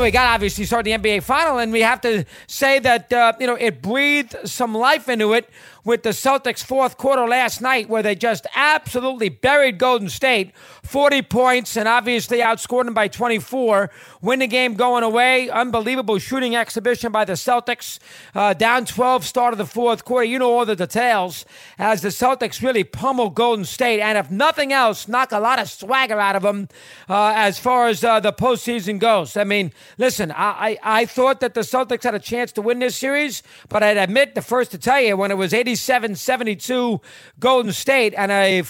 We got obviously start the NBA final, and we have to say that uh, you know it breathed some life into it with the Celtics' fourth quarter last night, where they just absolutely buried Golden State, 40 points, and obviously outscored them by 24. Win the game going away. Unbelievable shooting exhibition by the Celtics. Uh, down 12, start of the fourth quarter. You know all the details as the Celtics really pummel Golden State, and if nothing else, knock a lot of swagger out of them uh, as far as uh, the postseason goes. I mean, listen, I, I, I thought that the Celtics had a chance to win this series, but I'd admit the first to tell you when it was 80 77 72 Golden State, and a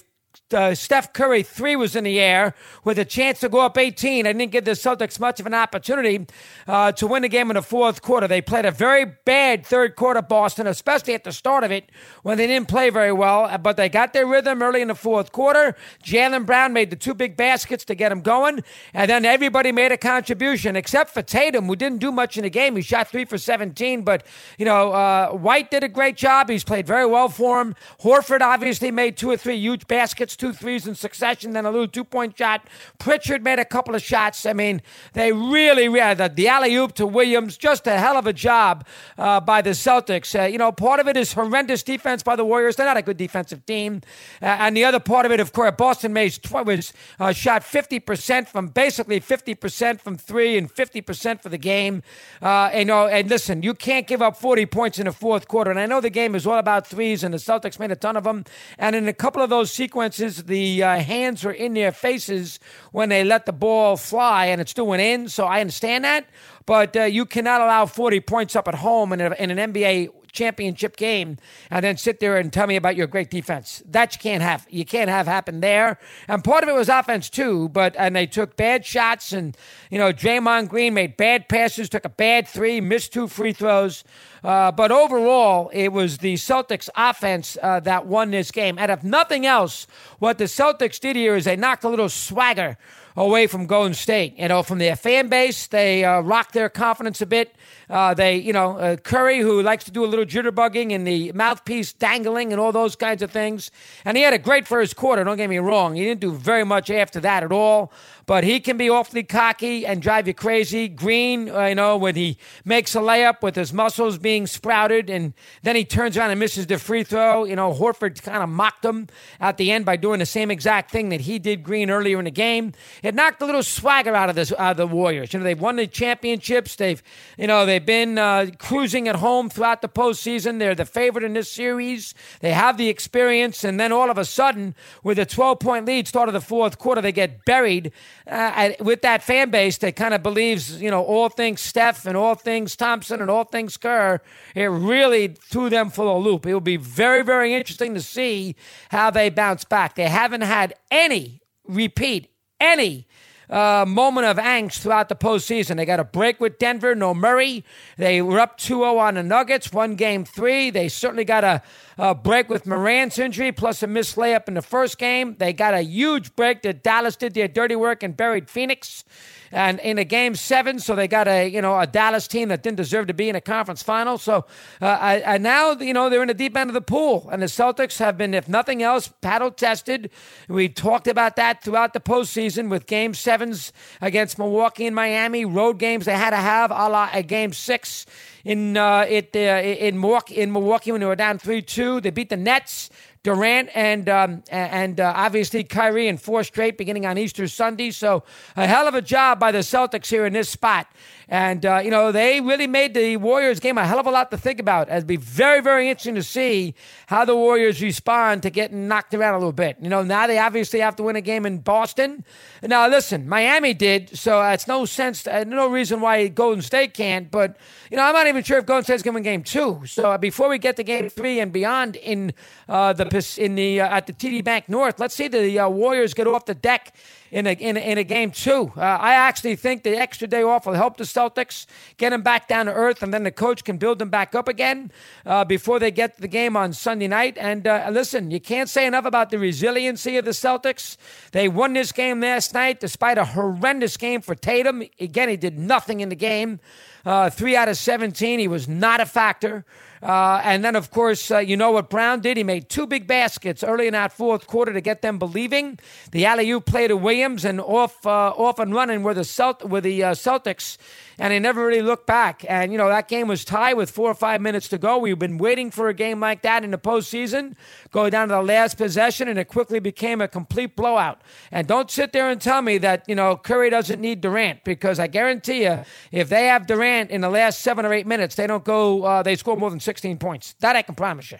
uh, Steph Curry three was in the air with a chance to go up 18. I didn't give the Celtics much of an opportunity uh, to win the game in the fourth quarter. They played a very bad third quarter, Boston, especially at the start of it when they didn't play very well. Uh, but they got their rhythm early in the fourth quarter. Jaylen Brown made the two big baskets to get them going, and then everybody made a contribution except for Tatum, who didn't do much in the game. He shot three for 17, but you know uh, White did a great job. He's played very well for him. Horford obviously made two or three huge baskets two threes in succession, then a little two point shot. Pritchard made a couple of shots. I mean, they really, really the, the alley oop to Williams, just a hell of a job uh, by the Celtics. Uh, you know, part of it is horrendous defense by the Warriors. They're not a good defensive team. Uh, and the other part of it, of course, Boston Mays was uh, shot 50% from basically 50% from three and 50% for the game. Uh, and, you know, and listen, you can't give up 40 points in the fourth quarter. And I know the game is all about threes, and the Celtics made a ton of them. And in a couple of those sequences, the uh, hands were in their faces when they let the ball fly, and it's doing in. So I understand that, but uh, you cannot allow 40 points up at home in, a, in an NBA championship game and then sit there and tell me about your great defense. That you can't have. You can't have happen there. And part of it was offense too, but and they took bad shots and you know Draymond Green made bad passes, took a bad three, missed two free throws. Uh, but overall, it was the Celtics offense uh, that won this game. And if nothing else, what the Celtics did here is they knocked a little swagger away from Golden State. You know, from their fan base, they uh, rocked their confidence a bit. Uh, they, you know, uh, Curry, who likes to do a little jitterbugging and the mouthpiece dangling and all those kinds of things. And he had a great first quarter, don't get me wrong. He didn't do very much after that at all but he can be awfully cocky and drive you crazy. Green, uh, you know, when he makes a layup with his muscles being sprouted and then he turns around and misses the free throw. You know, Horford kind of mocked him at the end by doing the same exact thing that he did Green earlier in the game. It knocked a little swagger out of, this, the Warriors. You know, they've won the championships. They've, you know, they've been uh, cruising at home throughout the postseason. They're the favorite in this series. They have the experience, and then all of a sudden, with a 12 point lead, start of the fourth quarter, they get buried uh, with that fan base that kind of believes, you know, all things Steph and all things Thompson and all things Kerr, it really threw them for a loop. It will be very, very interesting to see how they bounce back. They haven't had any, repeat, any moment of angst throughout the postseason. They got a break with Denver, no Murray. They were up 2 0 on the Nuggets, one game three. They certainly got a, a, break with Morant's injury, plus a missed layup in the first game. They got a huge break that Dallas did their dirty work and buried Phoenix and in a game seven, so they got a you know a Dallas team that didn't deserve to be in a conference final. So uh, I, I now you know they're in the deep end of the pool, and the Celtics have been, if nothing else, paddle tested. We talked about that throughout the postseason with game sevens against Milwaukee and Miami, road games they had to have, a la a game six in uh, it uh, in Milwaukee in Milwaukee when they were down three two. They beat the Nets. Durant and um, and uh, obviously Kyrie in four straight beginning on Easter Sunday. So a hell of a job by the Celtics here in this spot. And, uh, you know, they really made the Warriors game a hell of a lot to think about. It'd be very, very interesting to see how the Warriors respond to getting knocked around a little bit. You know, now they obviously have to win a game in Boston. Now, listen, Miami did, so it's no sense, uh, no reason why Golden State can't. But, you know, I'm not even sure if Golden State's going to win game two. So before we get to game three and beyond in uh, the in the uh, at the TD Bank North, let's see the uh, Warriors get off the deck in a, in a, in a game two. Uh, I actually think the extra day off will help the Celtics get them back down to earth, and then the coach can build them back up again uh, before they get the game on Sunday night. And uh, listen, you can't say enough about the resiliency of the Celtics. They won this game last night despite a horrendous game for Tatum. Again, he did nothing in the game. uh, three out of 17. He was not a factor. Uh, and then, of course, uh, you know what Brown did? He made two big baskets early in that fourth quarter to get them believing. The alley oop play to Williams and off uh, off and running were the Celt- were the uh, Celtics and they never really looked back. And, you know, that game was tied with four or five minutes to go. We've been waiting for a game like that in the postseason, going down to the last possession, and it quickly became a complete blowout. And don't sit there and tell me that, you know, Curry doesn't need Durant, because I guarantee you, if they have Durant in the last seven or eight minutes, they don't go, uh, they score more than 16 points. That I can promise you.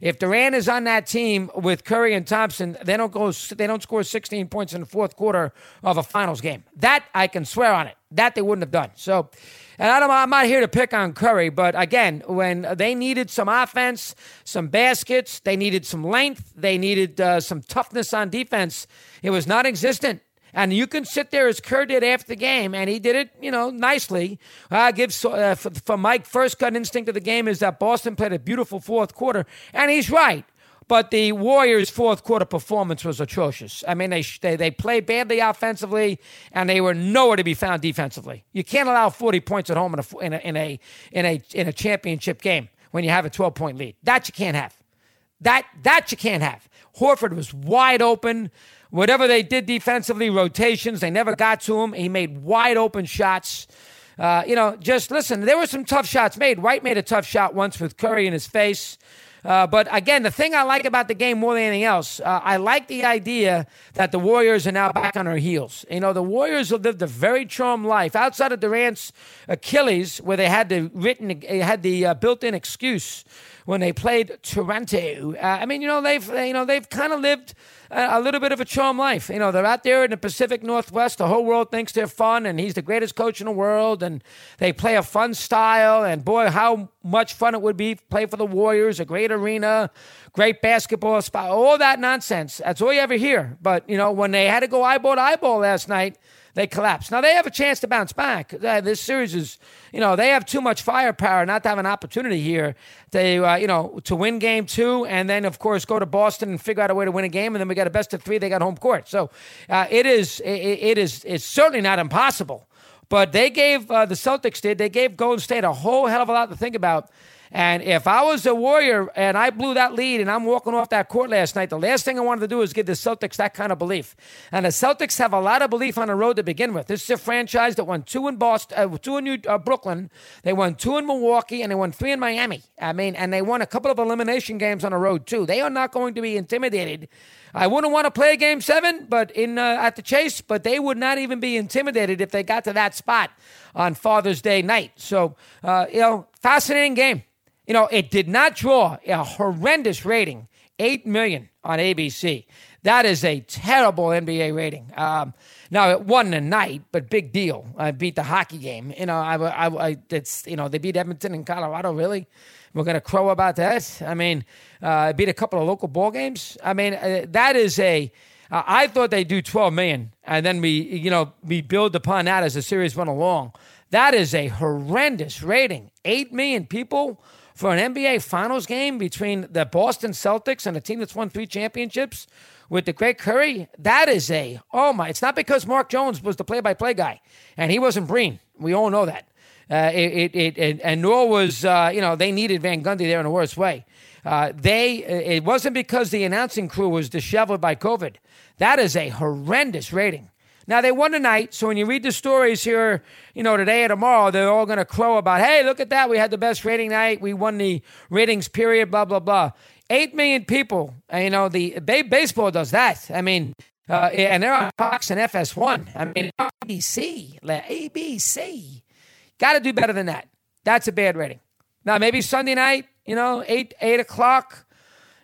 If Durant is on that team with Curry and Thompson, they don't go. They don't score 16 points in the fourth quarter of a finals game. That I can swear on it. That they wouldn't have done. So, and I don't, I'm not here to pick on Curry, but again, when they needed some offense, some baskets, they needed some length, they needed uh, some toughness on defense. It was non-existent. And you can sit there as Kerr did after the game, and he did it, you know, nicely. I give uh, for, for Mike first gut instinct of the game is that Boston played a beautiful fourth quarter, and he's right. But the Warriors' fourth quarter performance was atrocious. I mean, they, they they played badly offensively, and they were nowhere to be found defensively. You can't allow 40 points at home in a in a in a in a, in a championship game when you have a 12 point lead. That you can't have. That that you can't have. Horford was wide open. Whatever they did defensively, rotations, they never got to him. He made wide open shots. Uh, you know, just listen, there were some tough shots made. White made a tough shot once with Curry in his face. Uh, but again, the thing I like about the game more than anything else, uh, I like the idea that the Warriors are now back on their heels. You know, the Warriors have lived a very charmed life outside of Durant's Achilles, where they had the written, had the uh, built-in excuse when they played Toronto. Uh, I mean, you know, they've you know they've kind of lived a, little bit of a charm life. You know, they're out there in the Pacific Northwest. The whole world thinks they're fun, and he's the greatest coach in the world. And they play a fun style. And boy, how much fun it would be play for the Warriors, a great arena, great basketball spot, all that nonsense. That's all you ever hear. But you know, when they had to go eyeball to eyeball last night they collapse. Now they have a chance to bounce back. Uh, this series is, you know, they have too much firepower not to have an opportunity here. They, uh, you know, to win game two, and then of course go to Boston and figure out a way to win a game, and then we got a best of three. They got home court, so uh, it is, it, it is, it's certainly not impossible. But they gave uh, the Celtics did they gave Golden State a whole hell of a lot to think about. And if I was a Warrior and I blew that lead and I'm walking off that court last night, the last thing I wanted to do is give the Celtics that kind of belief. And the Celtics have a lot of belief on the road to begin with. This is a franchise that won two in Boston, uh, two in New, uh, Brooklyn, they won two in Milwaukee, and they won three in Miami. I mean, and they won a couple of elimination games on the road too. They are not going to be intimidated. I wouldn't want to play game seven, but in uh, at the Chase, but they would not even be intimidated if they got to that spot on Father's Day night. So, uh, you know, fascinating game. You know, it did not draw a horrendous rating, 8 million on ABC. That is a terrible NBA rating. Um, now it wasn't a night, but big deal. I beat the hockey game. You know, I, I, I it's you know they beat Edmonton in Colorado. Really, we're gonna crow about that. I mean, uh, beat a couple of local ball games. I mean, uh, that is a. Uh, I thought they'd do 12 million, and then we, you know, we build upon that as the series went along. That is a horrendous rating. Eight million people for an NBA Finals game between the Boston Celtics and a team that's won three championships with the great Curry, that is a, oh my, it's not because Mark Jones was the play by play guy and he wasn't Breen. We all know that. Uh, it, it, it, and nor was, uh, you know, they needed Van Gundy there in the worst way. Uh, they, it wasn't because the announcing crew was disheveled by COVID. That is a horrendous rating. Now they won tonight, so when you read the stories here, you know today or tomorrow, they're all going to crow about, "Hey, look at that! We had the best rating night. We won the ratings period." Blah blah blah. Eight million people. You know the baseball does that. I mean, uh, and they're on Fox and FS1. I mean, ABC, ABC. Got to do better than that. That's a bad rating. Now maybe Sunday night, you know, eight eight o'clock.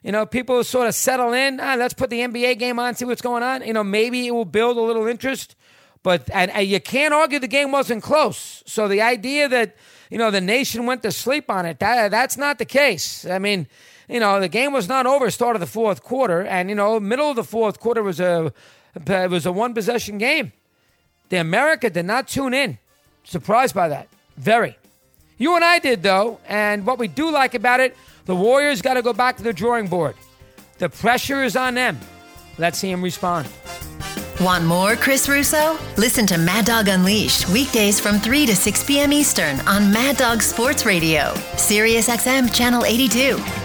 You know, people sort of settle in. Ah, let's put the NBA game on, see what's going on. You know, maybe it will build a little interest. But and, and you can't argue the game wasn't close. So the idea that you know the nation went to sleep on it that, that's not the case. I mean, you know, the game was not over. Start of the fourth quarter, and you know, middle of the fourth quarter was a it was a one possession game. The America did not tune in. Surprised by that, very. You and I did, though. And what we do like about it, the Warriors got to go back to the drawing board. The pressure is on them. Let's see them respond. Want more Chris Russo? Listen to Mad Dog Unleashed weekdays from 3 to 6 p.m. Eastern on Mad Dog Sports Radio, Sirius XM Channel 82.